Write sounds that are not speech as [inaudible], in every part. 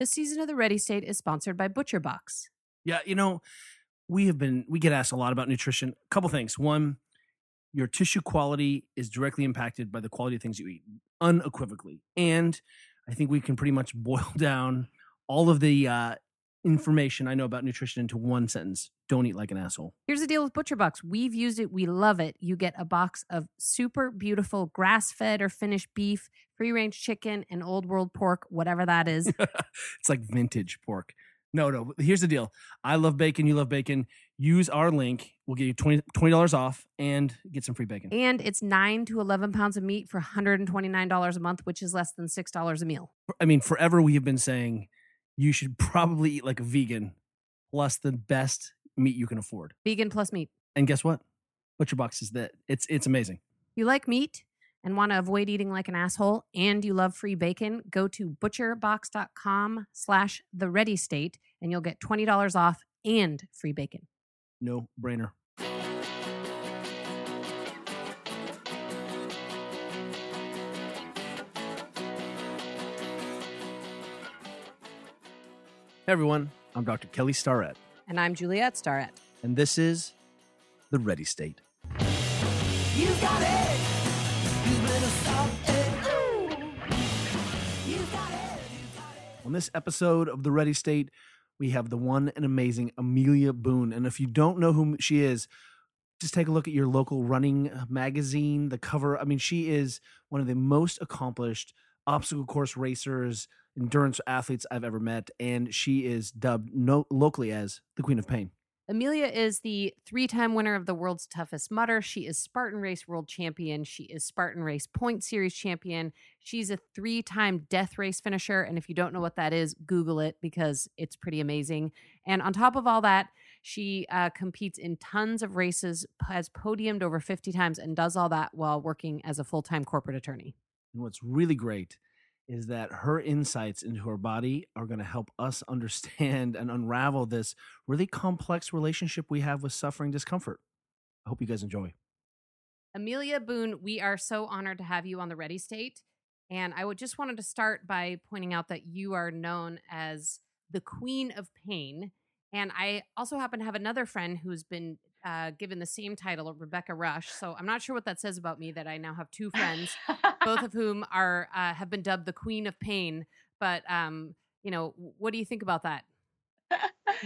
This season of the Ready State is sponsored by Butcher Box. Yeah, you know, we have been we get asked a lot about nutrition. A couple things. One, your tissue quality is directly impacted by the quality of things you eat, unequivocally. And I think we can pretty much [laughs] boil down all of the uh, information I know about nutrition into one sentence. Don't eat like an asshole. Here's the deal with Butcher Box. We've used it. We love it. You get a box of super beautiful grass fed or finished beef, free range chicken, and old world pork, whatever that is. [laughs] it's like vintage pork. No, no. Here's the deal. I love bacon. You love bacon. Use our link. We'll give you 20 dollars off and get some free bacon. and it's nine to 11 pounds of meat for $129 a month, which is less than $6 a meal. I mean, forever we have been saying you should probably eat like a vegan plus the best meat you can afford. Vegan plus meat. And guess what? Butcher Box is that. It's it's amazing. You like meat and want to avoid eating like an asshole and you love free bacon, go to butcherbox.com slash the ready state and you'll get $20 off and free bacon. No brainer. Hey everyone, I'm Dr. Kelly Starrett, And I'm Juliet Starrett. and this is the Ready State. You got it. You better stop it. You got it. On this episode of the Ready State, we have the one and amazing Amelia Boone. And if you don't know who she is, just take a look at your local running magazine, the cover. I mean, she is one of the most accomplished obstacle course racers, endurance athletes I've ever met. And she is dubbed no- locally as the Queen of Pain. Amelia is the three time winner of the world's toughest Mudder. She is Spartan Race World Champion. She is Spartan Race Point Series Champion. She's a three time death race finisher. And if you don't know what that is, Google it because it's pretty amazing. And on top of all that, she uh, competes in tons of races, has podiumed over 50 times, and does all that while working as a full time corporate attorney. And what's really great is that her insights into her body are going to help us [laughs] understand and unravel this really complex relationship we have with suffering discomfort. I hope you guys enjoy. Amelia Boone, we are so honored to have you on the Ready State. And I would just wanted to start by pointing out that you are known as the Queen of Pain. And I also happen to have another friend who's been uh, given the same title, Rebecca Rush. So I'm not sure what that says about me that I now have two friends, both [laughs] of whom are uh, have been dubbed the Queen of Pain. But um, you know, what do you think about that?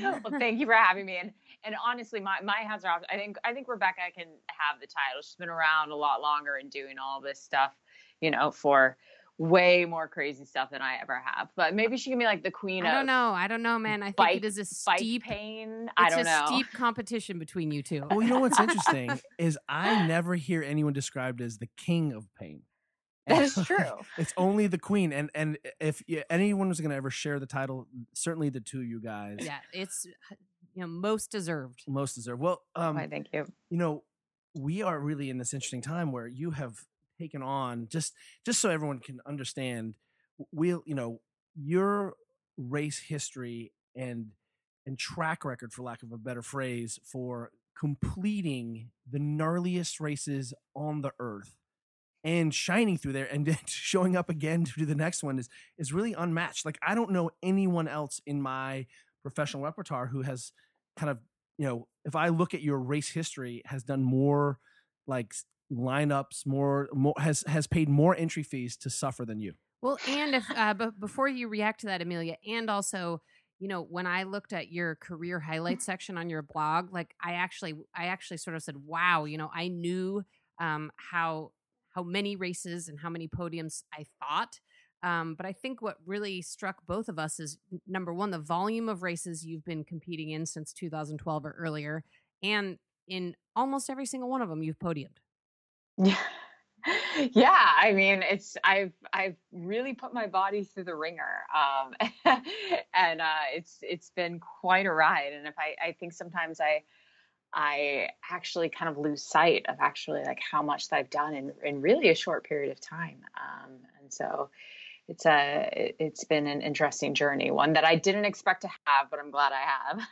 well, thank you for having me. And and honestly, my my hats are off. I think I think Rebecca can have the title. She's been around a lot longer and doing all this stuff, you know, for way more crazy stuff than I ever have. But maybe she can be like the queen I don't know. I don't know, man. I think bike- it is a steep. pain. I It's don't a know. steep competition between you two. Well, you know what's interesting [laughs] is I never hear anyone described as the king of pain. [laughs] That is true. it's only the queen, and and if y- anyone was going to ever share the title, certainly the two of you guys Yeah, it's you know most deserved. most deserved. Well, um, Why, thank you. you know, we are really in this interesting time where you have taken on just just so everyone can understand. We'll you know your race history and and track record, for lack of a better phrase, for completing the gnarliest races on the earth and shining through there and then [laughs] showing up again to do the next one is is really unmatched. Like I don't know anyone else in my professional repertoire who has kind of you know if I look at your race history has done more like lineups more more has has paid more entry fees to suffer than you. Well, and if uh, but before you react to that, Amelia, and also, you know, when I looked at your career highlights section on your blog, like I actually, I actually sort of said, "Wow," you know, I knew um, how how many races and how many podiums I thought. Um, but I think what really struck both of us is number one, the volume of races you've been competing in since 2012 or earlier, and in almost every single one of them, you've podiumed. Yeah. [laughs] Yeah, I mean, it's I've I've really put my body through the wringer, um, [laughs] and uh, it's it's been quite a ride. And if I I think sometimes I I actually kind of lose sight of actually like how much that I've done in in really a short period of time. Um, and so it's a it- it's been an interesting journey, one that I didn't expect to have, but I'm glad I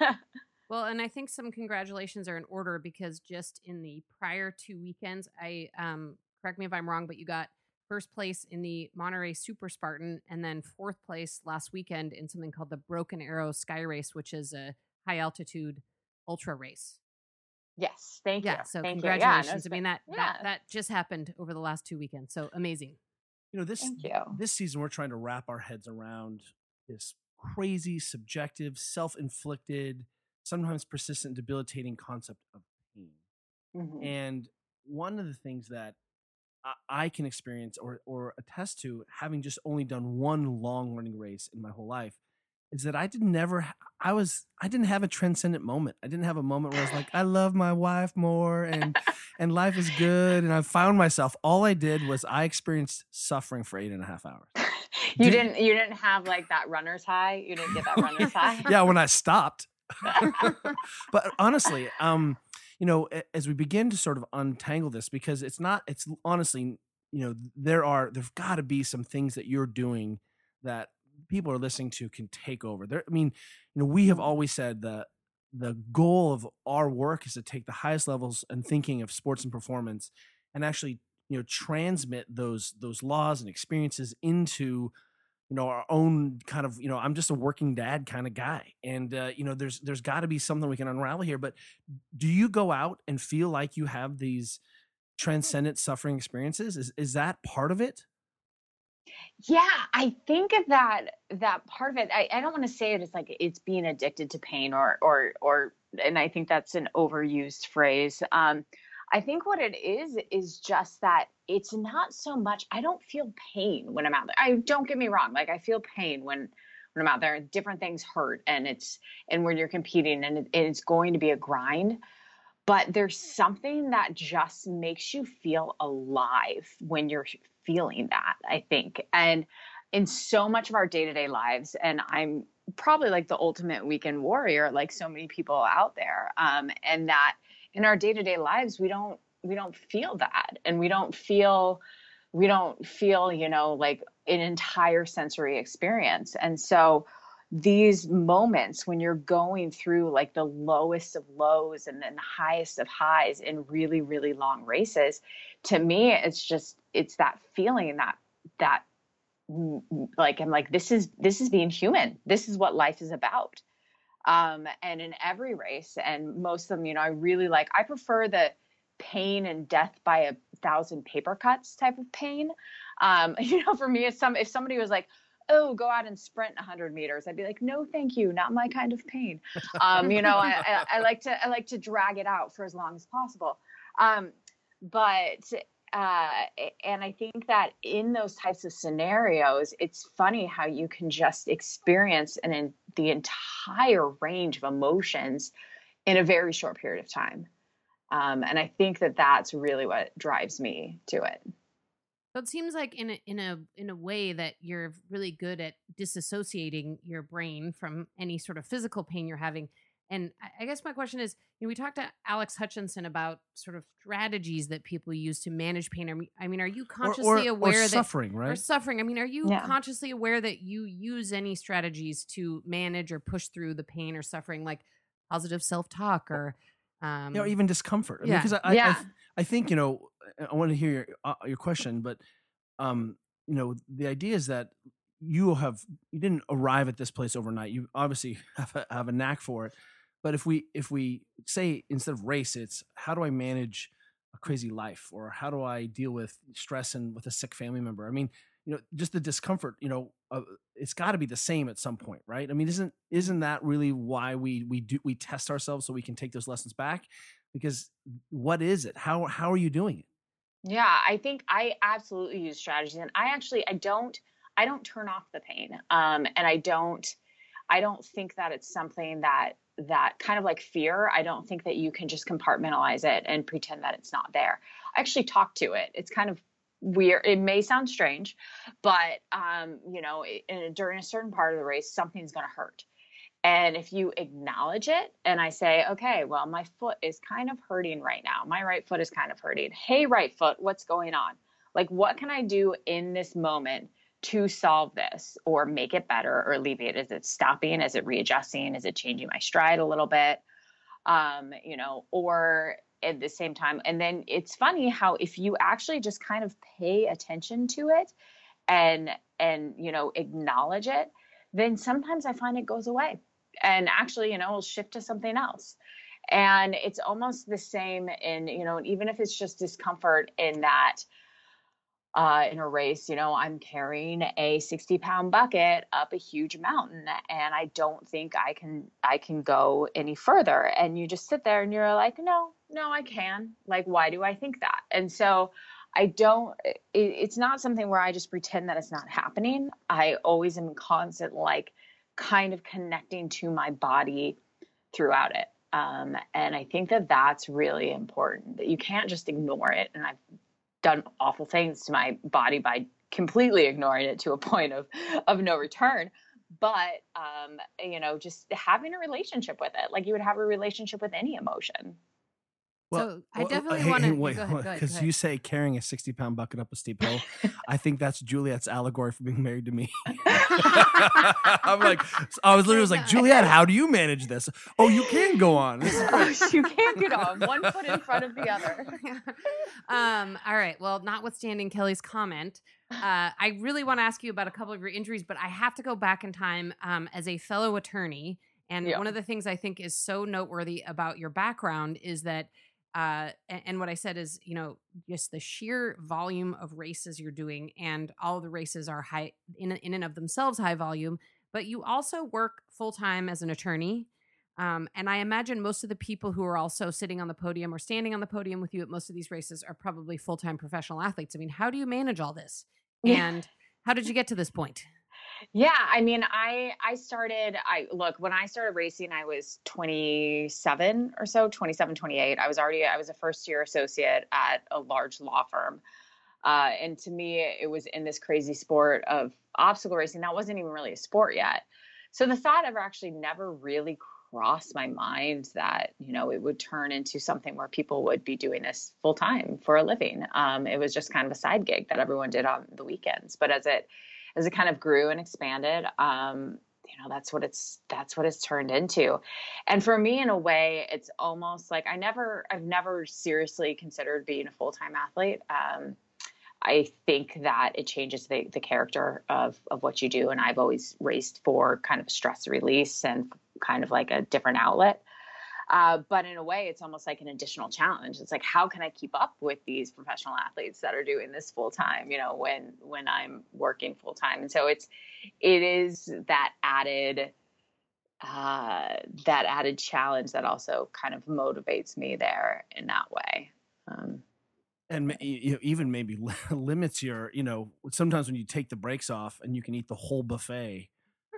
have. [laughs] Well, and I think some congratulations are in order because just in the prior two weekends, I um correct me if I'm wrong, but you got first place in the Monterey Super Spartan, and then fourth place last weekend in something called the Broken Arrow Sky Race, which is a high altitude ultra race. Yes, thank Yeah, you. so thank you. Yeah, no, congratulations. I mean been- that that yeah. that just happened over the last two weekends. So amazing. You know, this Thank you. this season we're trying to wrap our heads around this crazy, subjective, self-inflicted, sometimes persistent, debilitating concept of pain. Mhm. And one of the things that I, can experience or or attest to, having just only done one long running race in my whole life, is that I did never. I was. I didn't have a transcendent moment. I didn't have a moment where I was like, I [laughs] love my wife more, and and life is good, and I found myself. All I did was I experienced suffering for eight and a half hours. [laughs] you didn't you didn't have like that runner's high. You didn't get that [laughs] runner's high. yeah, when I stopped. [laughs] but honestly, um, you know, as we begin to sort of untangle this, because it's not, it's honestly, you know, there are, there's got to be some things that you're doing that people are listening to can take over. There, I mean, you know, we have always said that the goal of our work is to take the highest levels and thinking of sports and performance and actually, you know, transmit those those laws and experiences into you know our own kind of you know i'm just a working dad kind of guy and uh, you know there's there's got to be something we can unravel here but do you go out and feel like you have these transcendent suffering experiences is is that part of it Yeah, I think that that part of it. I, I don't want to say it as like it's being addicted to pain or or or and I think that's an overused phrase. Um I think what it is is just that it's not so much I don't feel pain when I'm out there. I don't get me wrong, like I feel pain when when I'm out there. Different things hurt and it's and when you're competing and it, it's going to be a grind. But there's something that just makes you feel alive when you're feeling that, I think. And in so much of our day-to-day lives, and I'm probably like the ultimate weekend warrior, like so many people out there. Um, and that in our day-to-day lives, we don't we don't feel that. And we don't feel we don't feel, you know, like an entire sensory experience. And so these moments when you're going through like the lowest of lows and then the highest of highs in really really long races to me it's just it's that feeling that that like i'm like this is this is being human this is what life is about um and in every race and most of them you know i really like i prefer the pain and death by a thousand paper cuts type of pain. Um [laughs] you know for me it's some if somebody was like oh go out and sprint 100 meters i'd be like no thank you not my kind of pain. Um you know I, I, I like to i like to drag it out for as long as possible. Um but uh and i think that in those types of scenarios it's funny how you can just experience an in the entire range of emotions in a very short period of time um, and i think that that's really what drives me to it So it seems like in a in a in a way that you're really good at disassociating your brain from any sort of physical pain you're having. And I- I guess my question is, you know, we talked to Alex Hutchinson about sort of strategies that people use to manage pain. I mean, I mean, are you consciously or, or aware that suffering right? or suffering? I mean, are you Yeah. consciously aware that you use any strategies to manage or push through the pain or suffering, like positive self talk or um, you know, even discomfort I mean, yeah. 'cause I, I, I I think you know i want to hear your, uh, your question but um you know the idea is that you have you didn't arrive at this place overnight you obviously [laughs] have a, have a knack for it but if we if we say instead of race it's how do i manage a crazy life? or how do i deal with stress and with a sick family member? I mean you know just the discomfort you know uh, it's got to be the same at some point right? I mean isn't isn't that really why we we do we test ourselves so we can take those lessons back? Because what is it? How how are you doing it? Yeah, I think I absolutely use strategies, and I actually I don't I don't turn off the pain, um, and I don't I don't think that it's something that that kind of like fear. I don't think that you can just compartmentalize it and pretend that it's not there. I actually talk to it. It's kind of weird. It may sound strange, but um, you know, in, during a certain part of the race, something's going to hurt. And if you acknowledge it and I say, okay, well, my foot is kind of hurting right now. My right foot is kind of hurting. Hey, right foot, what's going on? Like, what can I do in this moment to solve this or make it better or alleviate? Is it stopping? Is it readjusting? Is it changing my stride a little bit? Um, you know, or at the same time. And then it's funny how if you actually just kind of pay attention to it and and you know acknowledge it, then sometimes I find it goes away. And actually, you know, will shift to something else. And it's almost the same in, you know, even if it's just discomfort in that uh, in a race, you know, I'm carrying a 60 pound bucket up a huge mountain and I don't think I can, I can go any further. And you just sit there and you're like, no, no, I can. Like, why do I think that? And so I don't, it, it's not something where I just pretend that it's not happening. I always am constant, like, kind of connecting to my body throughout it. Um, and I think that that's really important that you can't just ignore it. And I've done awful things to my body by completely ignoring it to a [laughs] point of of no return. But um you know just having a relationship with it like you would have a relationship with any emotion so I well, definitely hey, [laughs] want to wait, go ahead. Go ahead. Go because you say carrying a 60 pound bucket up a steep hill. [laughs] I think that's Juliet's allegory for being married to me. [laughs] I'm like, I was literally was like, Juliet, how do you manage this? Oh, you can go on. This is great. Oh, you can't get on one foot in front of the other um, all right. Well, notwithstanding Kelly's comment, uh, I really want to ask you about a couple of your injuries, but I have to go back in time um, as a fellow attorney. And Yeah. one of the things I think is so noteworthy about your background is that, uh, a- and what I said is, you know, just the sheer volume of races you're doing, and all the races are high in in and of themselves high volume. But you also work full time as an attorney. Um, and I imagine most of the people who are also sitting on the podium or standing on the podium with you at most of these races are probably full time professional athletes. I mean, how do you manage all this? Yeah. [laughs] And how did you get to this point? Yeah, I mean, I I started I look, when I started racing I was 27 or so, 27, 28. I was already I was a first year associate at a large law firm. Uh, and to me it was in this crazy sport of obstacle racing that wasn't even really a sport yet. So the thought ever actually never really crossed my mind that, you know, it would turn into something where people would be doing this full time for a living. Um, it was just kind of a side gig that everyone did on the weekends. But as it as it kind of grew and expanded um, you know that's what it's that's what it's turned into. And for me in a way it's almost like i never i've never seriously considered being a full-time athlete. Um, i think that it changes the, the character of of what you do and i've always raced for kind of stress release and kind of like a different outlet uh, but in a way, it's almost like an additional challenge. It's like, how can I keep up with these professional athletes that are doing this full time? You know, when when I'm working full time, and so it's it is that added uh, that added challenge that also kind of motivates me there in that way. Um, and you know, even maybe [laughs] limits your you know sometimes when you take the brakes off and you can eat the whole buffet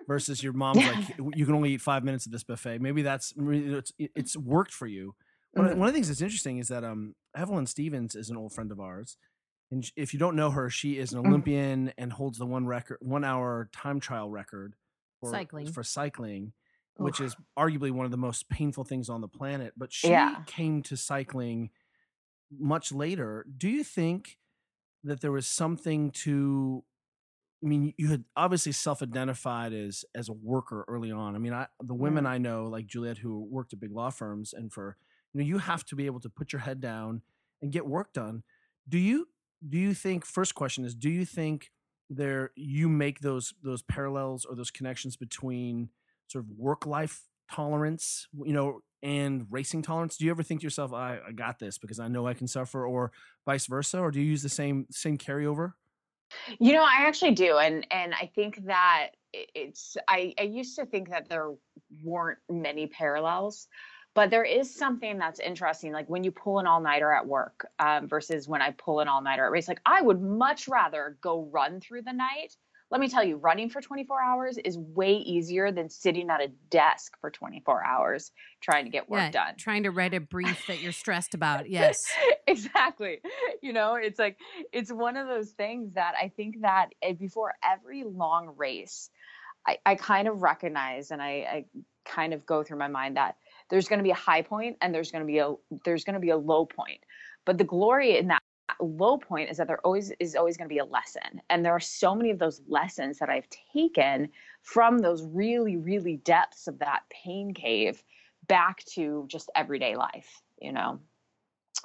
versus your mom's like you can only eat five minutes of this buffet maybe that's it's, it's worked for you one, of, Mhm. one of the things that's interesting is that um evelyn stevens is an old friend of ours and if you don't know her she is an Mhm. olympian and holds the one record one hour time trial record for Cycling. for cycling which is arguably one of the most painful things on the planet but she Yeah. came to cycling much later do you think that there was something to i mean you had obviously self-identified as as a worker early on. I mean i the women mm-hmm. i know like juliet who worked at big law firms and for you know you have to be able to put your head down and get work done. Do you do you think first question is do you think there you make those those parallels or those connections between sort of work life tolerance you know and racing tolerance? Do you ever think to yourself I, I got this because i know i can suffer or vice versa? Or do you use the same same carryover You know, I actually do, and and I think that it's. I I used to think that there weren't many parallels, but there is something that's interesting. Like when you pull an all nighter at work um, versus when I pull an all nighter at race. Like I would much rather go run through the night. Let me tell you, running for 24 hours is way easier than sitting at a desk for 24 hours trying to get work yeah, done. trying to write a brief that you're stressed about. [laughs] Yes. exactly. You know, it's like it's one of those things that I think that eh, before every long race, I, I kind of recognize and I, I kind of go through my mind that there's going to be a high point and there's going to be a there's going to be a low point. But the glory in that low point is that there always is always going to be a lesson. And there are so many of those lessons that i've taken from those really really depths of that pain cave back to just everyday life you know?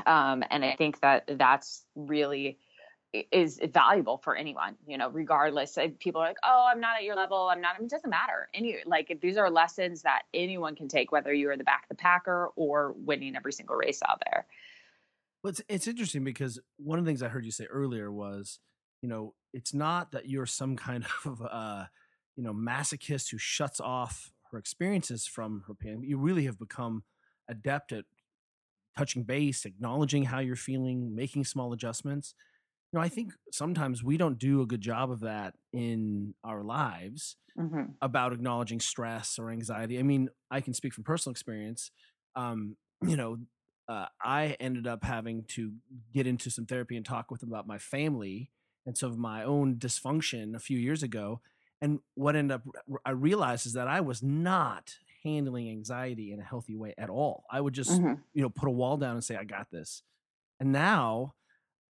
Um, and i think that that's really is valuable for anyone you know regardless. People are like oh i'm not at your level i'm not it doesn't matter. Any like these are lessons that anyone can take whether you're the back of the packer or winning every single race out there well it's, it's interesting because one of the things i heard you say earlier was you know it's not that you're some kind [laughs] of uh you know masochist who shuts off her experiences from her pain you really have become adept at touching base acknowledging how you're feeling making small adjustments you know, I think sometimes we don't do a good job of that in our lives mm-hmm. about acknowledging stress or anxiety. I mean, I can speak from personal experience. Um, you know, uh, I ended up having to get into some therapy and talk with them about my family and some of my own dysfunction a few years ago. And what ended up, I realized is that I was not handling anxiety in a healthy way at all. I would just, mm-hmm. you know, put a wall down and say, I got this. And now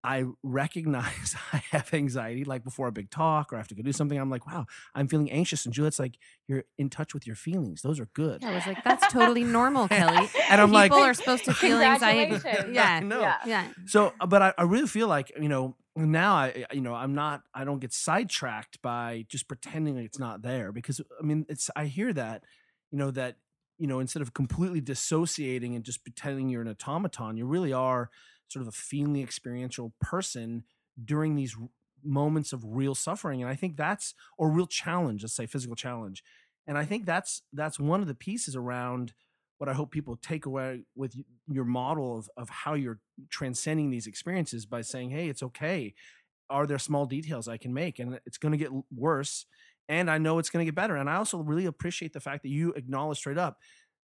I recognize [laughs] I have anxiety, like before a big talk or I have to go do something. I'm like, wow, I'm feeling anxious. And Juliet's like, you're in touch with your feelings. Those are good. Yeah, I was like, that's totally normal, [laughs] Kelly. and I'm People like, people are supposed to feel anxiety. [laughs] Yeah, no. yeah, yeah. So, uh, but I, I really feel like, you know, now I, you know, I'm not, I don't get sidetracked by just pretending it's not there because I mean, it's, I hear that, you know, that, you know, instead of completely dissociating and just pretending you're an automaton, you really are sort of a feeling experiential person during these moments of real suffering and i think that's or real challenge let's say physical challenge and i think that's that's one of the pieces around what i hope people take away with your model of, of how you're transcending these experiences by saying hey it's okay. Are there small details i can make? And it's going to get worse and i know it's going to get better and i also really appreciate the fact that you acknowledge straight up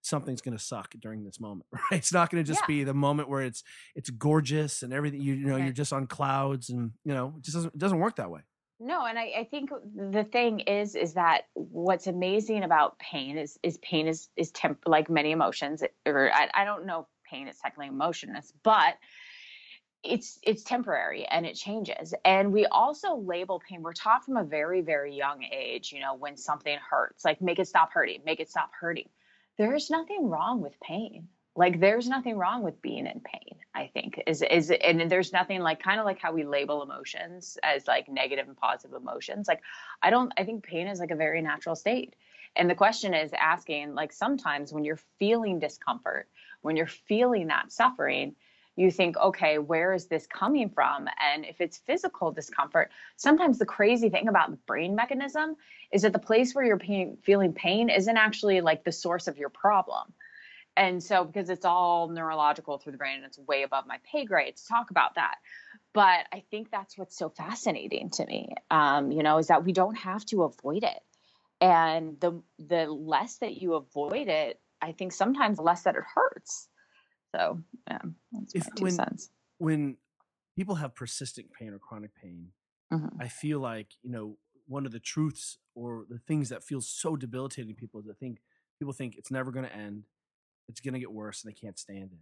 something's going to suck during this moment [laughs] right? It's not going to just yeah. be the moment where it's it's gorgeous and everything you, you know you're just on clouds and you know it just doesn't it doesn't work that way. No and I, I think the thing is is that what's amazing about pain is is pain is is temp like many emotions or I, I don't know pain is technically emotionless but it's it's temporary and it changes. And we also label pain. We're taught from a very very young age you know when something hurts like make it stop hurting make it stop hurting. There's nothing wrong with pain. Like there's nothing wrong with being in pain i think is is and there's nothing like kind of like how we label emotions as like negative and positive emotions. Like i don't i think pain is like a very natural state. And the question is asking like sometimes when you're feeling discomfort when you're feeling that suffering you think, okay, where is this coming from? And if it's physical discomfort, sometimes the crazy thing about the brain mechanism is that the place where you're pain, feeling pain isn't actually like the source of your problem. And so, because it's all neurological through the brain and it's way above my pay grade to talk about that. But I think that's what's so fascinating to me, um, you know, is that we don't have to avoid it. And the the less that you avoid it, I think sometimes the less that it hurts. So yeah, that's if, two when, cents. When people have persistent pain or chronic pain, mm-hmm. I feel like you know one of the truths or the things that feels so debilitating to people is that think people think it's never going to end, it's going to get worse, and they can't stand it.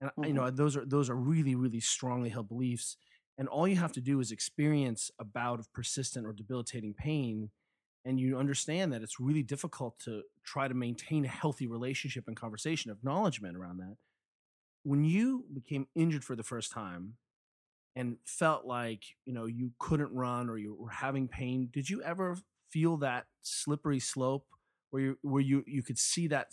And mm-hmm. you know those are those are really really strongly held beliefs. And all you have to do is experience a bout of persistent or debilitating pain and you understand that it's really difficult to try to maintain a healthy relationship and conversation acknowledgement around that when you became injured for the first time and felt like you know you couldn't run or you were having pain did you ever feel that slippery slope where you where you you could see that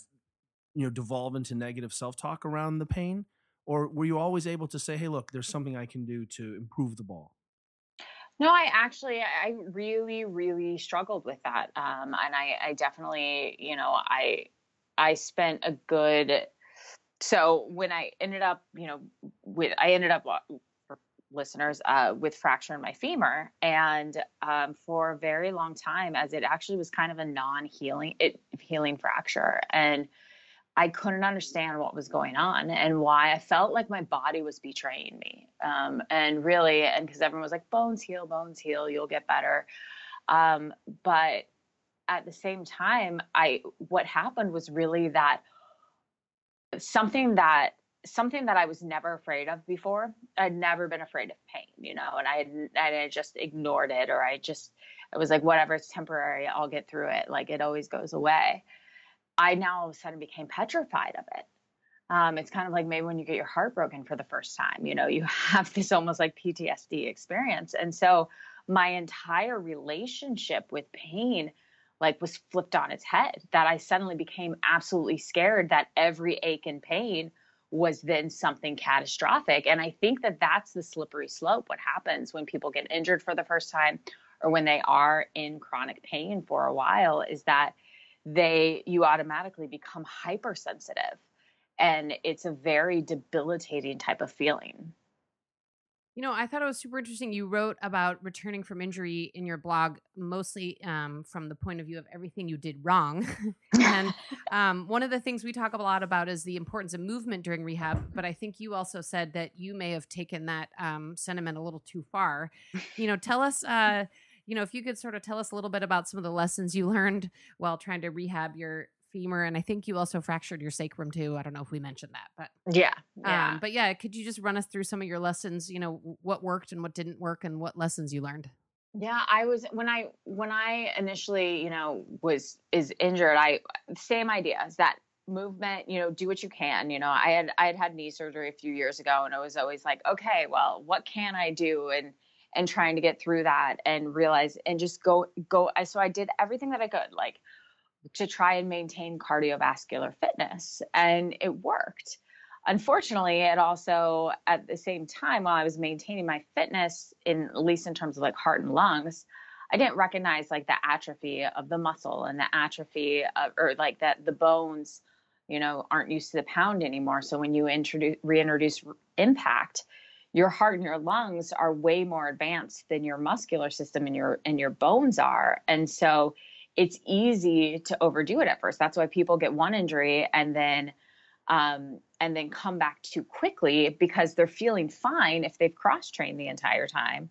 you know devolve into negative self-talk around the pain? Or were you always able to say hey look there's something i can do to improve the ball no i actually i really really struggled with that um, and i i definitely you know i i spent a good so when I ended up, you know, with I ended up uh, listeners uh, with fracture in my femur, and um, for a very long time, as it actually was kind of a non-healing it healing fracture, and I couldn't understand what was going on and why I felt like my body was betraying me. Um, and really, and because everyone was like, bones heal, bones heal, you'll get better. Um, but at the same time, I what happened was really that something that something that I was never afraid of before. I'd never been afraid of pain, you know, and I and I just ignored it or I just, it was like, whatever, it's temporary. I'll get through it. Like it always goes away. I now all of a sudden became petrified of it. um, it's kind of like maybe when you get your heart broken for the first time, you know, you [laughs] have this almost like PTSD experience. And so my entire relationship with pain like was flipped on its head that I suddenly became absolutely scared that every ache and pain was then something catastrophic. And I think that that's the slippery slope. What happens when people get injured for the first time or when they are in chronic pain for a while is that they you automatically become hypersensitive and it's a very debilitating type of feeling. You know, I thought it was super interesting. You wrote about returning from injury in your blog, mostly um, from the point of view of everything you did wrong. [laughs] and [laughs] um, one of the things we talk a lot about is the importance of movement during rehab. But I think you also said that you may have taken that um, sentiment a little too far. You know, tell us. Uh, you know, if you could sort of tell us a little bit about some of the lessons you learned while trying to rehab your femur, and I think you also fractured your sacrum too. I don't know if we mentioned that, but yeah, yeah. Um, but yeah, could you just run us through some of your lessons? You know, what worked and what didn't work, and what lessons you learned. Yeah, I was when I when I initially, you know, was is injured. I same idea ideas that movement you know do what you can you know i had i had had knee surgery a few years ago and i was always like okay well what can i do and and trying to get through that and realize and just go go so i did everything that i could like to try and maintain cardiovascular fitness and it worked. Unfortunately it also at the same time while i was maintaining my fitness in at least in terms of like heart and lungs i didn't recognize like the atrophy of the muscle and the atrophy of or like that the bones you know aren't used to the pound anymore. So when you introduce reintroduce impact your heart and your lungs are way more advanced than your muscular system and your and your bones are. And so it's easy to overdo it at first. That's why people get one injury and then um, and then come back too quickly because they're feeling fine if they've cross trained the entire time.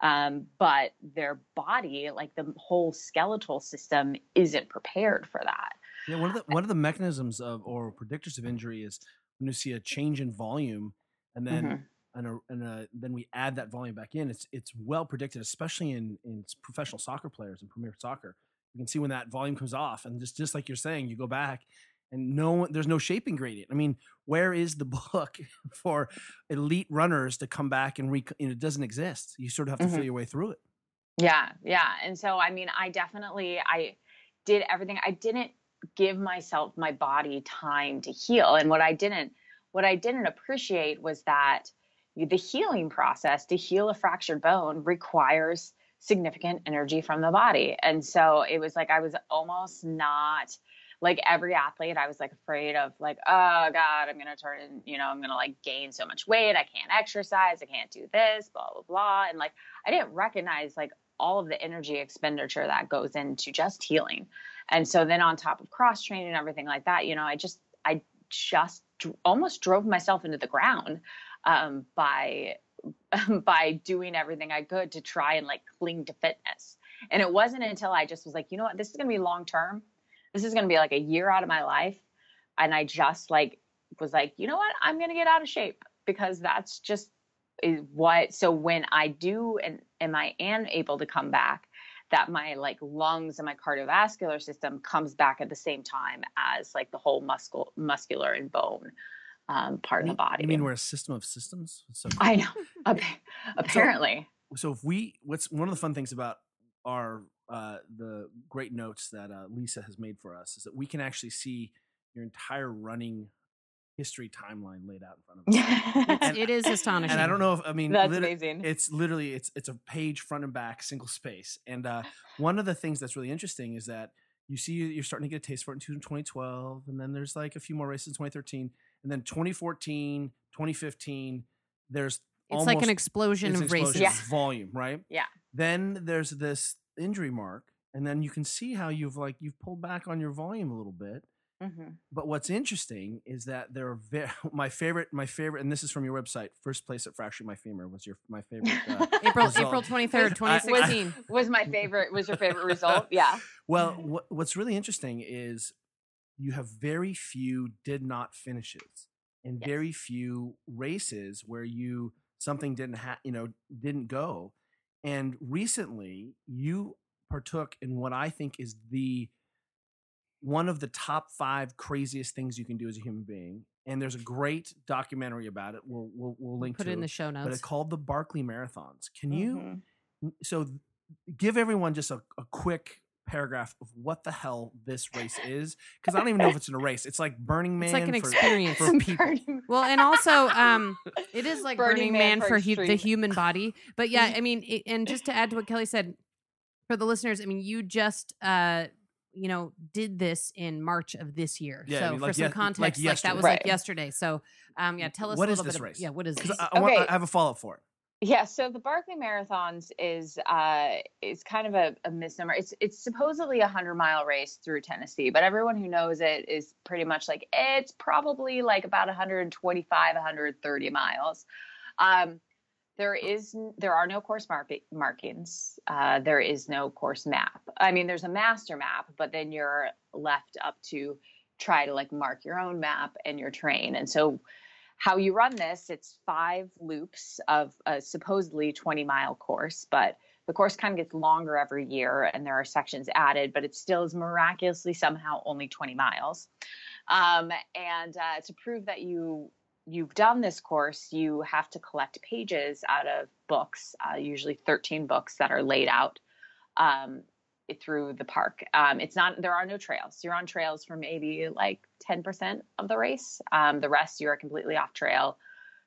Um, but their body like the whole skeletal system isn't prepared for that. Yeah one of the one of the mechanisms of or predictors of injury is when you see a change in volume and then mm-hmm. and, a, and a, then we add that volume back in, it's it's well predicted, especially in in professional soccer players and Premier Soccer. You can see when that volume comes off, and just just like you're saying, you go back and no there's no shaping gradient. I mean, where is the [laughs] book for elite runners to come back and re? it doesn't exist. You sort of have to mm-hmm. feel your way through it. Yeah, yeah, and so I mean, I definitely I did everything. I didn't give myself my body time to heal, and what I didn't what I didn't appreciate was that the healing process to heal a fractured bone requires significant energy from the body. And so it was like I was almost not like every athlete, I was like afraid of like, oh God, I'm gonna turn you know, I'm gonna like gain so much weight. I can't exercise, I can't do this, blah, blah, blah. And like I didn't recognize like all of the energy expenditure that goes into just healing. And so then on top of cross training and everything like that, you know, I just I just almost drove myself into the ground um, by [laughs] by doing everything I could to try and like cling to fitness. And it wasn't until I just was like, you know what, this is gonna be long term. This is gonna be like a year out of my life. And I just like was like, you know what, I'm gonna get out of shape because that's just is what so when I do and am I am able to come back, that my like lungs and my cardiovascular system comes back at the same time as like the whole muscle muscular and bone um, part mean, of the body. You mean we're a system of systems? So, [laughs] I know. [laughs] Apparently. So, so, if we, what's one of the fun things about our uh, the great notes that uh, Lisa has made for us is that we can actually see your entire running history timeline laid out in front of us. and, [laughs] it is astonishing. And I don't know if I mean that's amazing. It's literally it's it's a page front and back, single space. And uh, one of the things that's really interesting is that you see you're starting to get a taste for it in 2012, and then there's like a few more races in 2013, and then 2014, 2015, there's it's almost, like an explosion of races. Yeah. Volume, right? Yeah. Then there's this injury mark, and then you can see how you've like you've pulled back on your volume a little bit. Mm-hmm. But what's interesting is that there are very, [laughs] my favorite, my favorite, and this is from your website. First place at fracturing my femur was your my [laughs] favorite. Uh, April result. April twenty third, twenty sixteen was my favorite. Was your favorite result? Yeah. [laughs] Well, what, what's really interesting is you have very few did not finishes and yes. very few races where you something didn't ha- you know didn't go and recently you partook in what i think is the one of the top five craziest things you can do as a human being and there's a great documentary about it. We'll we'll, we'll link Put to it in the show notes. but it's called the Barkley Marathons. Can you Mhm. so give everyone just a, a quick paragraph of what the hell this race is? Because I don't even know if it's in a race. It's like Burning Man. It's like an for, experience. for [laughs] people. Well, and also, um, it is like Burning Burning, Man Man, for for hu- the human body. But yeah, [laughs] I mean, it, and just to add to what Kelly said, for the listeners, I mean, you just, uh, you know, did this in March of this year. Yeah, I so mean, for like some ye- like context, like, that yesterday. was like yesterday. So, um, yeah, tell us What a is little this bit. ab- race? yeah, what is this? Because I, I, want, Okay. I have a follow up for it. Yeah, so the Barkley Marathons is uh is kind of a, a misnomer. It's it's supposedly a hundred mile race through Tennessee, but everyone who knows it is pretty much like it's probably like about 125, 130 miles. Um, there is there are no course mark- markings. Uh, there is no course map. I mean, there's a master map, but then you're left up to try to like mark your own map and your train. And so how you run this it's five loops of a supposedly 20 mile course but the course kind of gets longer every year and there are sections added but it still is miraculously somehow only 20 miles. Um, and uh, to prove that you you've done this course you have to collect pages out of books uh, usually 13 books that are laid out. Um, through the park. Um, it's not there are no trails. You're on trails for maybe like 10% of the race. Um, the rest you are completely off trail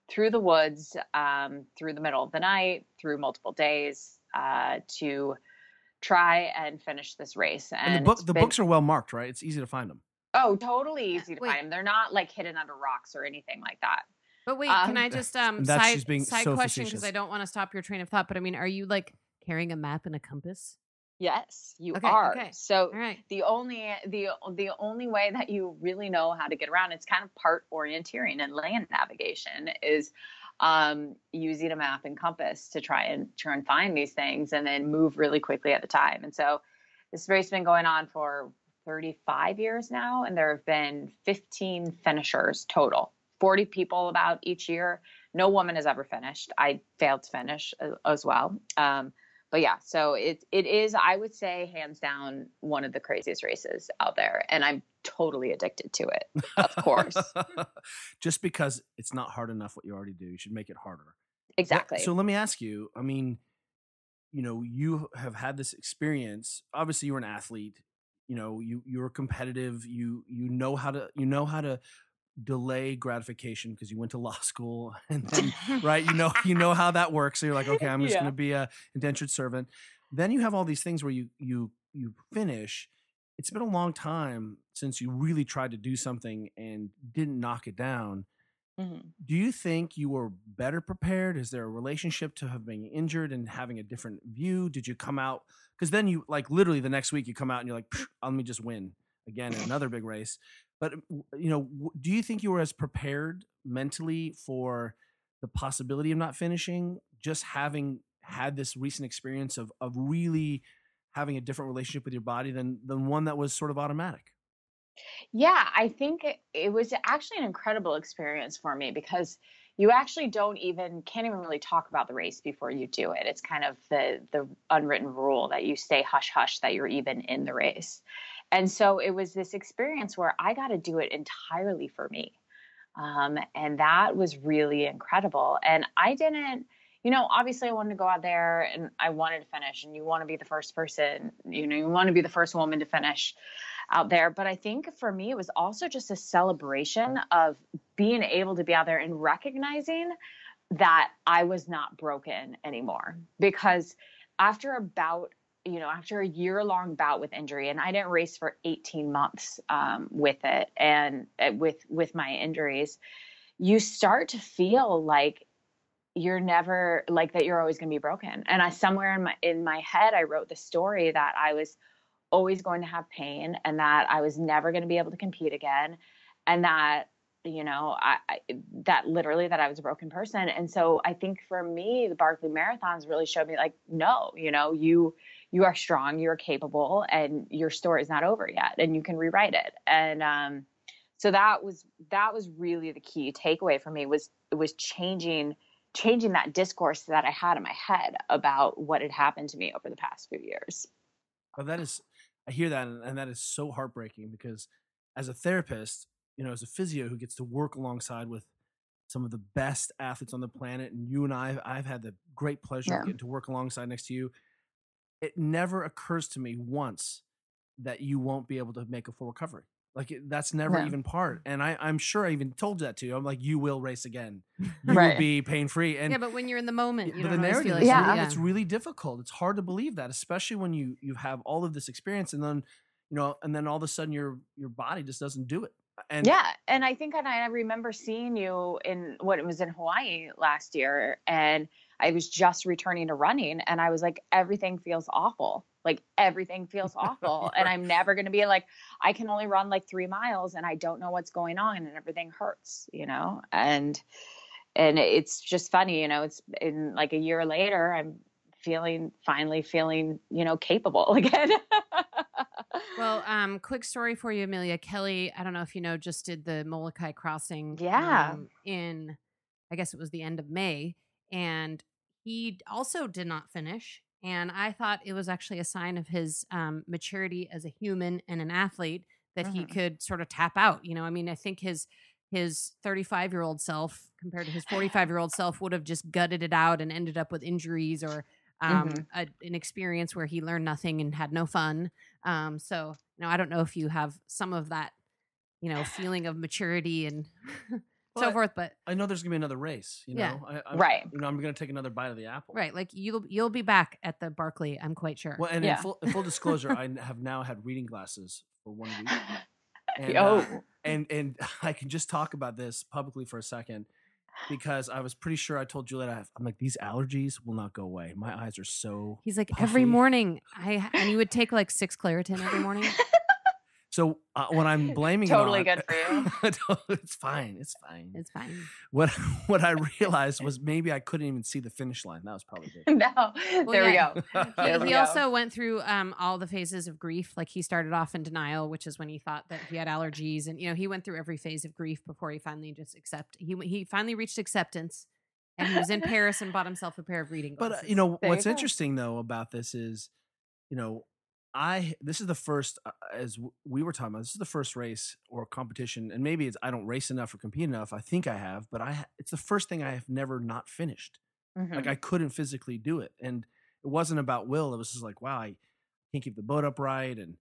through the woods, um, through the middle of the night, through multiple days uh, to try and finish this race. And, And the book the been- books are well marked, right? It's easy to find them. oh totally easy to Wait. find them. They're not like hidden under rocks or anything like that. but wait, can um, I just um side, being side so question because. I don't want to stop your train of thought. But I mean, are you like carrying a map and a compass? Yes, you Okay, are. okay. So right. the only the the only way that you really know how to get around it's kind of part orienteering and land navigation is um, using a map and compass to try and try and find these things and then move really quickly at a time and so this race has been going on for 35 years now and there have been 15 finishers total 40 people about each year no woman has ever finished i failed to finish uh, as well um, but yeah, so it it is I would say hands down one of the craziest races out there, and I'm totally addicted to it. Of course, [laughs] Just because it's not hard enough what you already do, you should make it harder. Exactly. So let me ask you. I mean, you know, you have had this experience. Obviously, you're an athlete. You know, you you're competitive. You you know how to you know how to delay gratification because you went to [laughs] law school and [laughs] then right you know you know how that works so you're like okay i'm just Yeah. going to be a indentured servant. Then you have all these things where you you you finish. It's been a long time since you really tried to do something and didn't knock it down. Mhm. do you think you were better prepared? Is there a relationship to have been injured and having a different view? Did you come out because then you like literally the next week you come out and you're like let me just win again in another big race but uh, you know do you think you were as prepared mentally for the possibility of not finishing just having had this recent experience of of really having a different relationship with your body than than one that was sort of automatic Yeah, I think it, it was actually an incredible experience for me because you actually don't even can't even really talk about the race before you do it. It's kind of the the unwritten rule that you stay hush hush that you're even in the race. And so it was this experience where I got to do it entirely for me. Um, and that was really incredible. And I didn't, you know, obviously I wanted to go out there and I wanted to finish, and you want to be the first person, you know, you want to be the first woman to finish out there. But I think for me, it was also just a celebration of being able to be out there and recognizing that I was not broken anymore. Because after a bout, you know, after a year long bout with injury, and I didn't race for 18 months um, with it and uh, with with my injuries, you start to feel like you're never like that you're always going to be broken. And i somewhere in my in my head i wrote the story that i was always going to have pain and that I was never going to be able to compete again and that you know I, I that literally that I was a broken person. And so I think for me the Barkley marathons really showed me like no you know you you are strong you're capable and your story is not over yet and you can rewrite it and um so that was that was really the key takeaway for me was was changing changing that discourse that I had in my head about what had happened to me over the past few years But that is, I hear that, and, that is so heartbreaking because as a therapist, you know, as a physio who gets to work alongside with some of the best athletes on the planet, and you and I, I've had the great pleasure Yeah. of getting to work alongside next to you. It never occurs to me once that you won't be able to make a full recovery. Like that's never Yeah. even part. And I, I'm sure I even told that to you. I'm like, you will race again. [laughs] You will be pain free. And yeah, but when you're in the moment, you but don't the narrative feel like Yeah. really, yeah. it's really difficult. It's hard to believe that, especially when you you have all of this experience and then you know, and then all of a sudden your your body just doesn't do it. Uh, and yeah and i think and i remember seeing you in what it was in hawaii last year and i was just returning to running and i was like everything feels awful like everything feels [laughs] awful and i'm never going to be like i can only run like three miles and i don't know what's going on and everything hurts you know and and it's just funny you know it's in like a year later i'm feeling finally feeling you know capable [laughs] again Well, um, quick story for you, Amelia. Kelly, I don't know if you know, just did the Molokai crossing. Yeah. um, in, I guess it was the end of May, and he also did not finish. And I thought it was actually a sign of his um, maturity as a human and an athlete that he Mhm. could sort of tap out. You know, I mean, I think his his 35 year old self compared to his [laughs] 45 year old self would have just gutted it out and ended up with injuries or um, Mhm. a, an experience where he learned nothing and had no fun. Um, so, you know, I don't know if you have some of that, you know, feeling of maturity and [laughs] Well, I- forth, but I know there's gonna be another race. You know, Yeah. I, I'm, Right. You know, I'm gonna take another bite of the apple. right, like you'll you'll be back at the Barkley, I'm quite sure. Well, and Yeah. in full, in full disclosure, I have now had reading glasses for one week. [laughs] And, oh uh, and and [laughs] I can just talk about this publicly for a second because I was pretty sure I told Juliet I have, I'm like these allergies will not go away. My eyes are so He's like every morning I and you would take like six Claritin every morning. [laughs] so uh, when I'm [laughs] blaming Totally it on, good for you. [laughs] it's fine. It's fine. It's fine. what [laughs] what I realized was maybe I couldn't even see the finish line. That was probably it. no there yeah. we go He, There we he go. also went through um, all the phases of grief. Like he started off in denial, which is when he thought that he had allergies, and you know he went through every phase of grief before he finally just accept. He he finally reached acceptance, and he was in Paris and bought himself a pair of reading But glasses. uh, you know There what's go. interesting though about this is, you know, I this is the first uh, as we were talking about. This is the first race or competition, and maybe it's I don't race enough or compete enough. I think I have, but I it's the first thing I have never not finished. Mhm. Like I couldn't physically do it, and it wasn't about will. It was just like wow, I can't keep the boat upright, and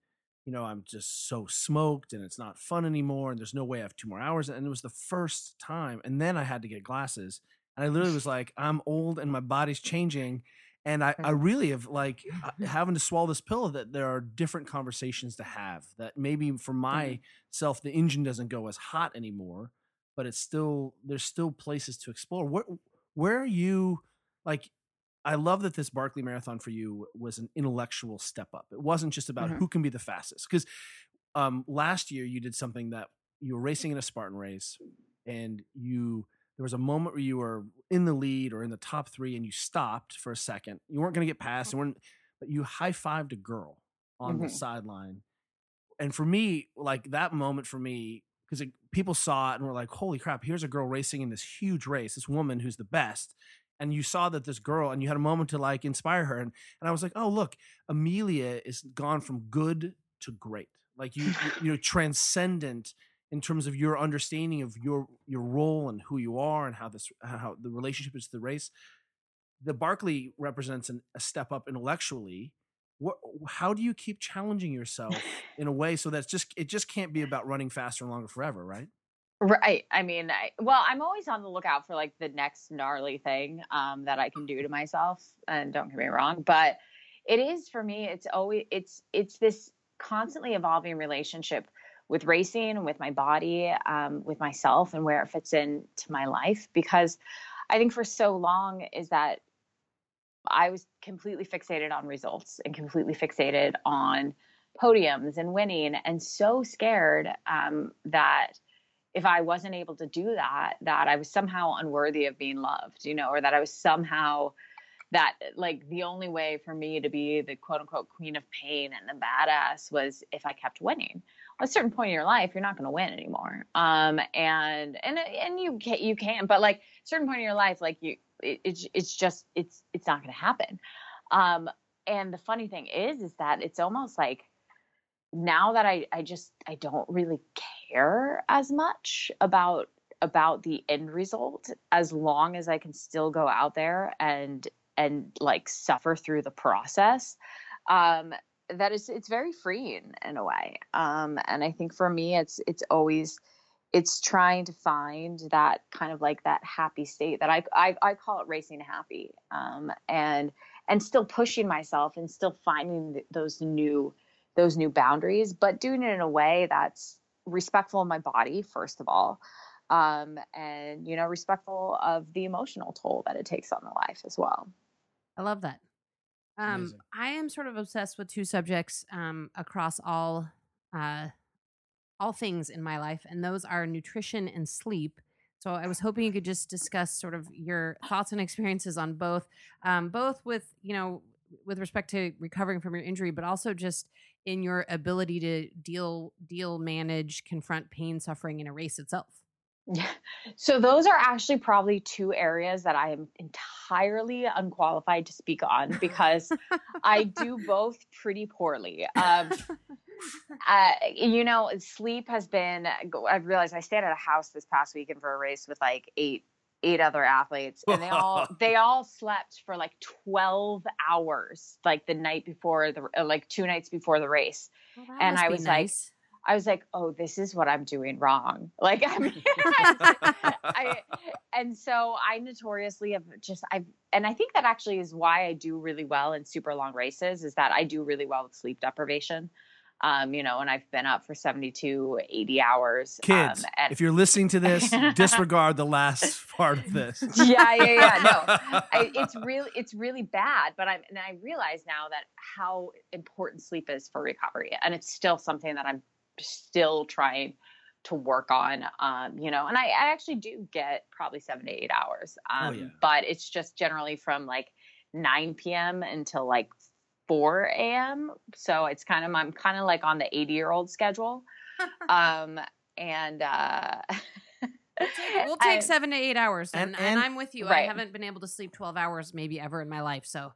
you know I'm just so smoked, and it's not fun anymore, and there's no way I have two more hours. And it was the first time, and then I had to get glasses, and I literally was [laughs] like, I'm old, and my body's changing. And I, I really have like uh, having to swallow this pill that there are different conversations to have. That maybe for myself, the engine doesn't go as hot anymore, but it's still there's still places to explore. Where where are you? Like, I love that this Barkley Marathon for you was an intellectual step up. It wasn't just about Mhm. who can be the fastest. Because um, last year you did something that you were racing in a Spartan race, and you there was a moment where you were in the lead or in the top three, and you stopped for a second. You weren't going to get past, and weren't, but you high fived a girl on the Mhm. sideline. And for me, like that moment for me, because people saw it and were like, "Holy crap! Here's a girl racing in this huge race. This woman who's the best." And you saw that this girl, and you had a moment to like inspire her. And, and I was like, "Oh, look, Amelia is gone from good to great. Like you, you- you're transcendent in terms of your understanding of your your role and who you are and how this how the relationship is to the race. The Barkley represents an, a step up intellectually. What, how do you keep challenging yourself [laughs] in a way so that it's just it just can't be about running faster and longer forever, right? Right. I mean, I, well, I'm always on the lookout for like the next gnarly thing um, that I can do to myself. And don't get me wrong, but it is for me. It's always it's it's this constantly evolving relationship with racing with my body, um, with myself, and where it fits into my life. Because I think for so long is that I was completely fixated on results and completely fixated on podiums and winning, and so scared um, that if I wasn't able to do that, that I was somehow unworthy of being loved, you know, or that I was somehow that like the only way for me to be the quote unquote queen of pain and the badass was if I kept winning. A certain point in your life, you're not going to win anymore. Um, and and and you can you can, but like certain point in your life, like you, it, it's it's just it's it's not going to happen. Um, and the funny thing is, is that it's almost like now that I, I just I don't really care as much about about the end result as long as I can still go out there and and like suffer through the process. Um, that is it's very freeing in a way. Um, and I think for me it's it's always it's trying to find that kind of like that happy state that I I, I call it racing happy. Um, and and still pushing myself and still finding th- those new those new boundaries, but doing it in a way that's respectful of my body, first of all, um, and you know, respectful of the emotional toll that it takes on the life as well. I love that. Um, Amazing. I am sort of obsessed with two subjects um, across all uh, all things in my life, and those are nutrition and sleep. So I was hoping you could just discuss sort of your thoughts and experiences on both, um, both with you know with respect to recovering from your injury, but also just in your ability to deal deal manage confront pain suffering and a race itself. Yeah. So those are actually probably two areas that I am entirely unqualified to speak on because I do both pretty poorly. Um, uh, you know, sleep has been. I've realized I stayed at a house this past weekend for a race with like eight eight other athletes, and they all [laughs] they all slept for like twelve hours, like the night before the like two nights before the race. Well, And I was like, nice. I was like, oh, this is what I'm doing wrong. [laughs] Like, I mean, I, and so I notoriously have just, I've, and I think that actually is why I do really well in super long races is that I do really well with sleep deprivation. Um, you know, and I've been up for 72, 80 hours. Kids, um, and if you're listening to this, [laughs] disregard the last part of this. [laughs] yeah, yeah, yeah. No, I, it's really, it's really bad. But I'm, and I realize now that how important sleep is for recovery, and it's still something that I'm still trying to work on. Um, you know, and I, I actually do get probably seven to eight hours. Um, yeah. but it's just generally from like 9 p.m. until like 4 a.m. So it's kind of, I'm kind of like on the 80 year old schedule. [laughs] um, and, uh, We'll take, [laughs] we'll take I- seven to eight hours, and, And- and, and- I'm with you. I haven't been able to sleep twelve hours maybe ever in my life, so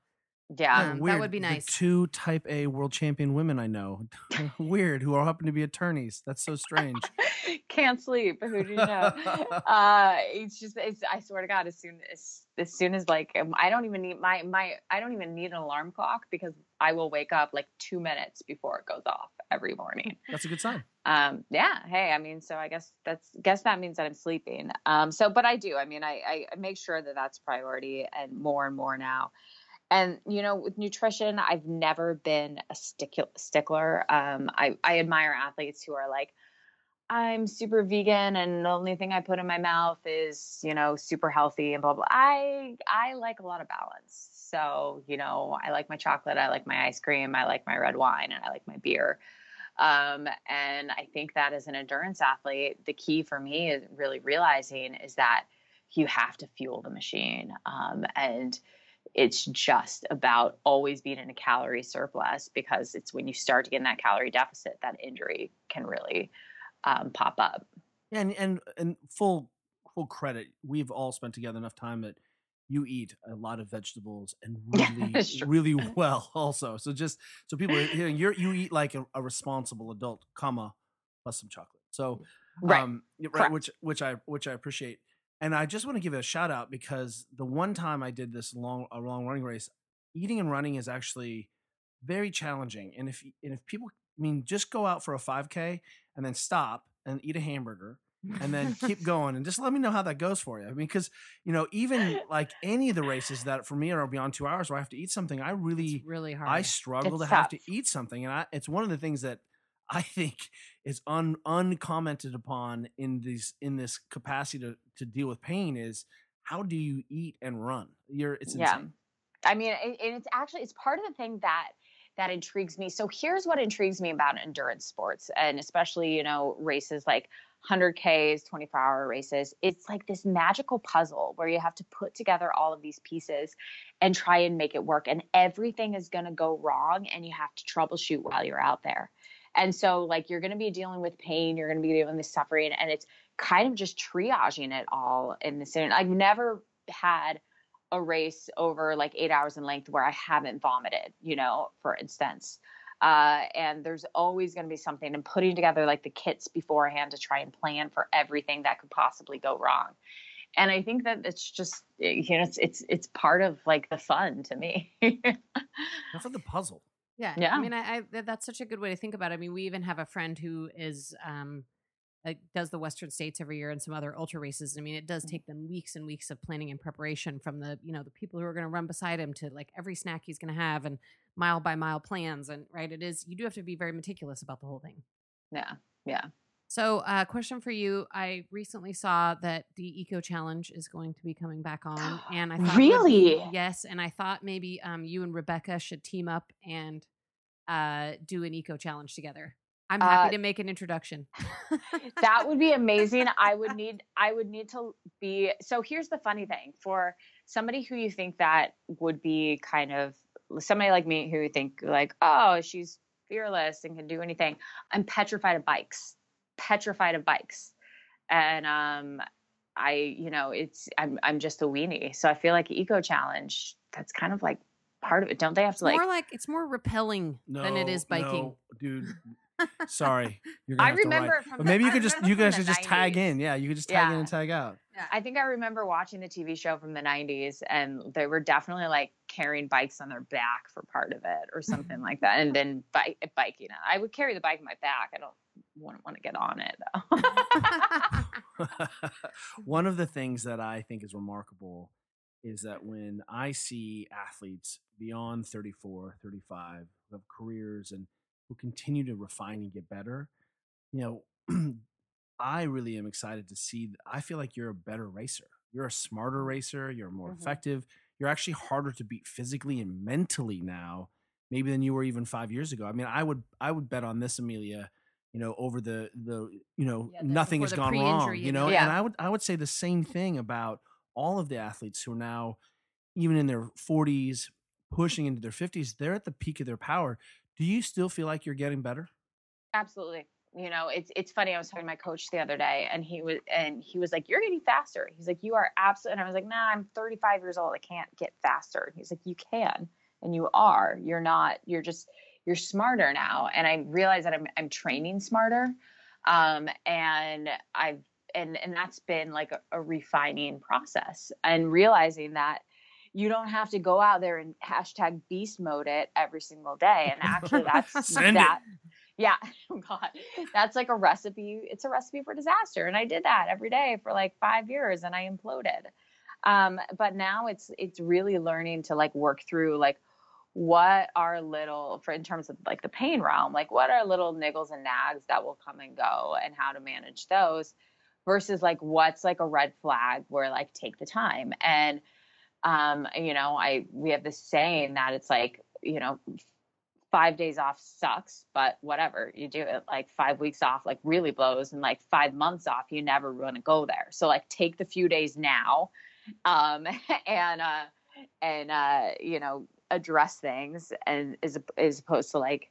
yeah. Um, that would be nice. The two type A world champion women I know, [laughs] weird, who all happen to be attorneys. That's so strange. [laughs] Can't sleep. Who do you know? [laughs] uh, it's just, it's, I swear to God, as soon as, as soon as like, um, I don't even need my, my, I don't even need an alarm clock because I will wake up like two minutes before it goes off every morning. That's a good sign. Um, yeah. Hey, I mean, so I guess that's, guess that means that I'm sleeping. Um, so, but I do, I mean, I, I make sure that that's priority and more and more now. And, you know, with nutrition, I've never been a stickler. Um, I, I admire athletes who are like, I'm super vegan and the only thing I put in my mouth is, you know, super healthy and blah blah. I I like a lot of balance. So, you know, I like my chocolate, I like my ice cream, I like my red wine, and I like my beer. Um, and I think that as an endurance athlete, the key for me is really realizing is that you have to fuel the machine. Um, and it's just about always being in a calorie surplus because it's when you start to get in that calorie deficit that injury can really um, pop up. Yeah, and and and full full credit, we've all spent together enough time that you eat a lot of vegetables and [laughs] really really [laughs] well also. So just so people are hearing you you eat like a, a responsible adult, comma plus some chocolate. So Right. um right, which which I which I appreciate. And I just want to give a shout out because the one time I did this long a long running race, eating and running is actually very challenging. And if and if people I mean just go out for a 5k and then stop and eat a hamburger and then [laughs] keep going and just let me know how that goes for you. I mean, because you know, even [laughs] like any of the races that for me are beyond two hours where I have to eat something, I really, it's really hard. I struggle It's to have to eat something, and I, it's one of the things that I think is un uncommented upon in these in this capacity to to deal with pain is how do you eat and run? You're it's yeah. I mean, and it's actually it's part of the thing that that intrigues me. So here's what intrigues me about endurance sports, and especially you know races like 100ks, 24 hour races. It's like this magical puzzle where you have to put together all of these pieces and try and make it work, and everything is going to go wrong, and you have to troubleshoot while you're out there. And so, like, you're going to be dealing with pain, you're going to be dealing with suffering, and it's kind of just triaging it all in the same. I've never had a race over like eight hours in length where I haven't vomited, you know, for instance. Uh, and there's always going to be something and putting together like the kits beforehand to try and plan for everything that could possibly go wrong. And I think that it's just you know it's it's it's part of like the fun to me. [laughs] That's like the puzzle. Yeah. Yeah. I mean, I, I that's such a good way to think about it. I mean, we even have a friend who is um like does the Western States every year and some other ultra races. I mean, it does take them weeks and weeks of planning and preparation from the you know the people who are going to run beside him to like every snack he's going to have and mile by mile plans and right. It is you do have to be very meticulous about the whole thing. yeah, yeah. So, uh, question for you: I recently saw that the Eco Challenge is going to be coming back on, [gasps] and I thought it would be- Really? yes, and I thought maybe um, you and Rebecca should team up and uh, do an Eco Challenge together. I'm happy Uh, to make an introduction. that would be amazing i would [laughs] need i would need to be so here's the funny thing for somebody who you think that would be kind of somebody like me who you think like oh she's fearless and can do anything i'm petrified of bikes petrified of bikes and um i you know it's i'm i'm just a weenie so i feel like eco challenge that's kind of like part of it don't they have to like more like it's more rappelling No, than it is biking. no, dude. [laughs] Sorry, you're I gonna have to remember write- it from But the- maybe you could just you guys the should just tag in. Yeah, you could just tag in and tag out. I think I remember watching the TV show from the 90s and they were definitely like carrying bikes on their back for part of it or something like that. And then bike, biking. it. I would carry the bike on my back. I don't wouldn't want to get on it though. [laughs] One of the things that I think is remarkable is that when I see athletes beyond 34, 35 who have careers and who continue to refine and get better, you know, [clears throat] I really am excited to see. I feel like you're a better racer. You're a smarter racer. You're more Mhm. effective. You're actually harder to beat physically and mentally now, maybe than you were even five years ago. I mean, I would I would bet on this, Amelia. You know, over the the you know Yeah, nothing has gone wrong. you know, Yeah. and I would I would say the same thing about all of the athletes who are now even in their 40s pushing into their 50s they're at the peak of their power do you still feel like you're getting better Absolutely. You know, it's it's funny. I was talking to my coach the other day and he was and he was like, You're getting faster. He's like, You are absolutely and I was like, Nah, I'm 35 years old. I can't get faster. He's like, You can and you are. You're not, you're just you're smarter now. And I realize that I'm I'm training smarter. Um and I've and and that's been like a, a refining process and realizing that you don't have to go out there and hashtag beast mode it every single day. And actually [laughs] that's Send it. that yeah. [laughs] Oh God. That's like a recipe. It's a recipe for disaster. And I did that every day for like five years and I imploded. Um, but now it's it's really learning to like work through like what are little for in terms of like the pain realm, like what are little niggles and nags that will come and go and how to manage those versus like what's like a red flag where like take the time. And um, you know, I we have this saying that it's like, you know, five days off sucks, but whatever you do it, like five weeks off, like really blows, and like five months off, you never want to go there. So like take the few days now, um, [laughs] and uh, and uh, you know address things, and as as opposed to like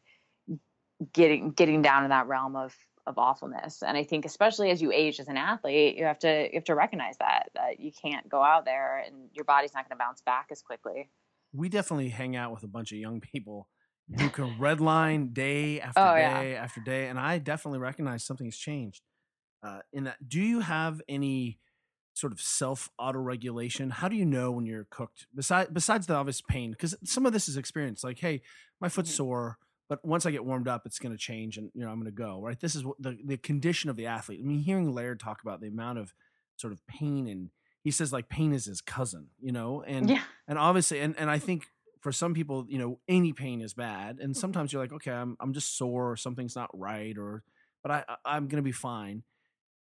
getting getting down in that realm of of awfulness. And I think especially as you age as an athlete, you have to you have to recognize that that you can't go out there and your body's not going to bounce back as quickly. we definitely hang out with a bunch of young people who [laughs] can redline day after Oh, yeah. day after day and i definitely recognize something has changed uh, in that do you have any sort of self auto regulation how do you know when you're cooked? Besides besides the obvious pain because some of this is experience like hey my foot's Mhm. sore but once i get warmed up it's going to change and you know i'm going to go right? This is what the, the condition of the athlete. I mean hearing laird talk about the amount of sort of pain and he says like pain is his cousin you know? And yeah. and obviously and, and i [laughs] think for some people you know any pain is bad and sometimes you're like okay i'm, I'm just sore or something's not right or but i I- i'm gonna be fine.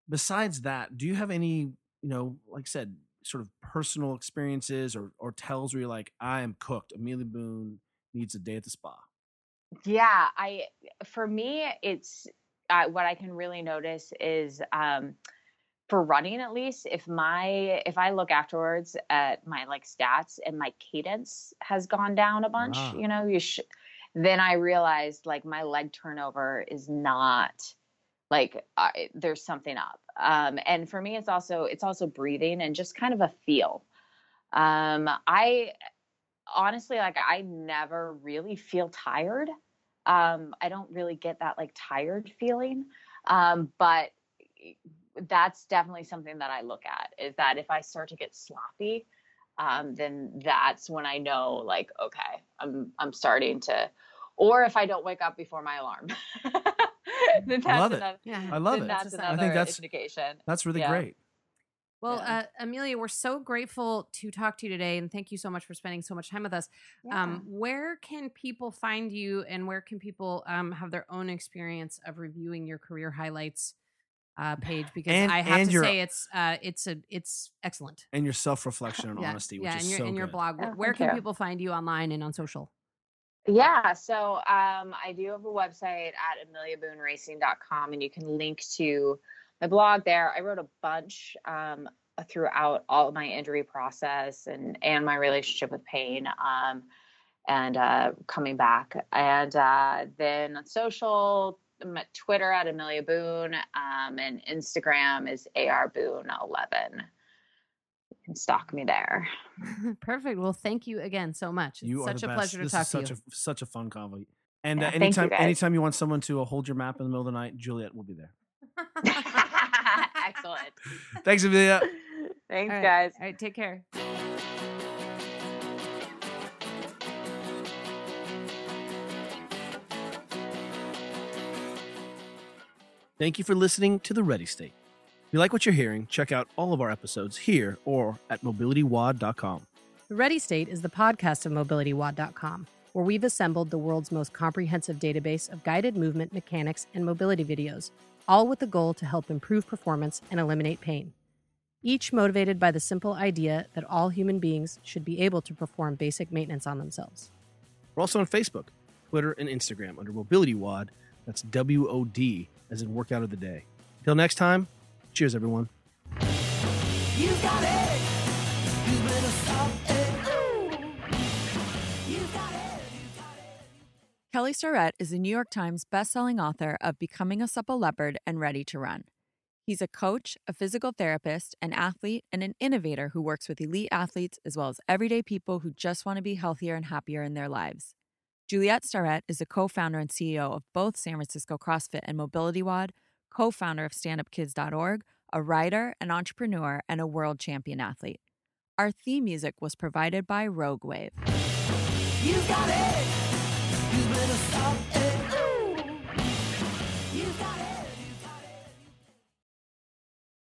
Besides that do you have any you know like i said sort of personal experiences or or tells where you're like i am cooked amelia boone needs a day at the spa Yeah, I for me it's uh, what I can really notice is um for running at least if my if I look afterwards at my like stats and my cadence has gone down a bunch, Ah. you know, you sh- then I realized like my leg turnover is not like I, there's something up. Um and for me it's also it's also breathing and just kind of a feel. Um I honestly like I never really feel tired um, I don't really get that like tired feeling. Um, but that's definitely something that I look at is that if I start to get sloppy, um, then that's when I know like, okay, I'm, I'm starting to, or if I don't wake up before my alarm, [laughs] [laughs] then that's love it. Yeah. I love then it. that's another. I think that's- indication. That's really Yeah. great. Well, Yeah. uh, Amelia, we're so grateful to talk to you today, and thank you so much for spending so much time with us. Um, where can people find you, and where can people um, have their own experience of reviewing your career highlights uh, page? Because And- I have to your- say, it's uh, it's a it's excellent. And your [laughs] self reflection and yeah, honesty, which yeah, is and your so and your blog. Oh, where can you. people find you online and on social? Yeah, so um, I do have a website at ameliabooneracing.com, and you can link to my blog there. I wrote a bunch um, throughout all my injury process and and my relationship with pain, um, and uh, coming back. And uh, then on social, I'm at Twitter at Amelia Boone, um, and Instagram is arboone11. You can stalk me there. [laughs] Perfect. Well, thank you again so much. It's You are such the a best. pleasure to this talk is to such you. a such a fun convo. And Yeah, uh, thank you, anytime anytime you want someone to uh, hold your map in the middle of the night, Juliet will be there. Excellent. [laughs] Thanks, Amelia. [laughs] Thanks, All right. guys. All right, take care. Thank you for listening to The Ready State. If you like what you're hearing, check out all of our episodes here or at mobilitywod.com. The Ready State is the podcast of MobilityWOD.com, where we've assembled the world's most comprehensive database of guided movement, mechanics, and mobility videos, all with the goal to help improve performance and eliminate pain. Each motivated by the simple idea that all human beings should be able to perform basic maintenance on themselves. We're also on Facebook, Twitter, and Instagram under Mobility WOD. That's W O D, as in workout of the day. Until next time, cheers, everyone. You got it. You better stop it. You got it. You got it. Kelly Starrett is a New York Times bestselling author of Becoming a Supple Leopard and Ready to Run. He's a coach, a physical therapist, an athlete, and an innovator who works with elite athletes as well as everyday people who just want to be healthier and happier in their lives. Juliet Starrett is a co founder and CEO of both San Francisco CrossFit and Mobility WOD, co founder of StandUpKids.org, a writer, an entrepreneur, and a world champion athlete. Our theme music was provided by Rogue Wave.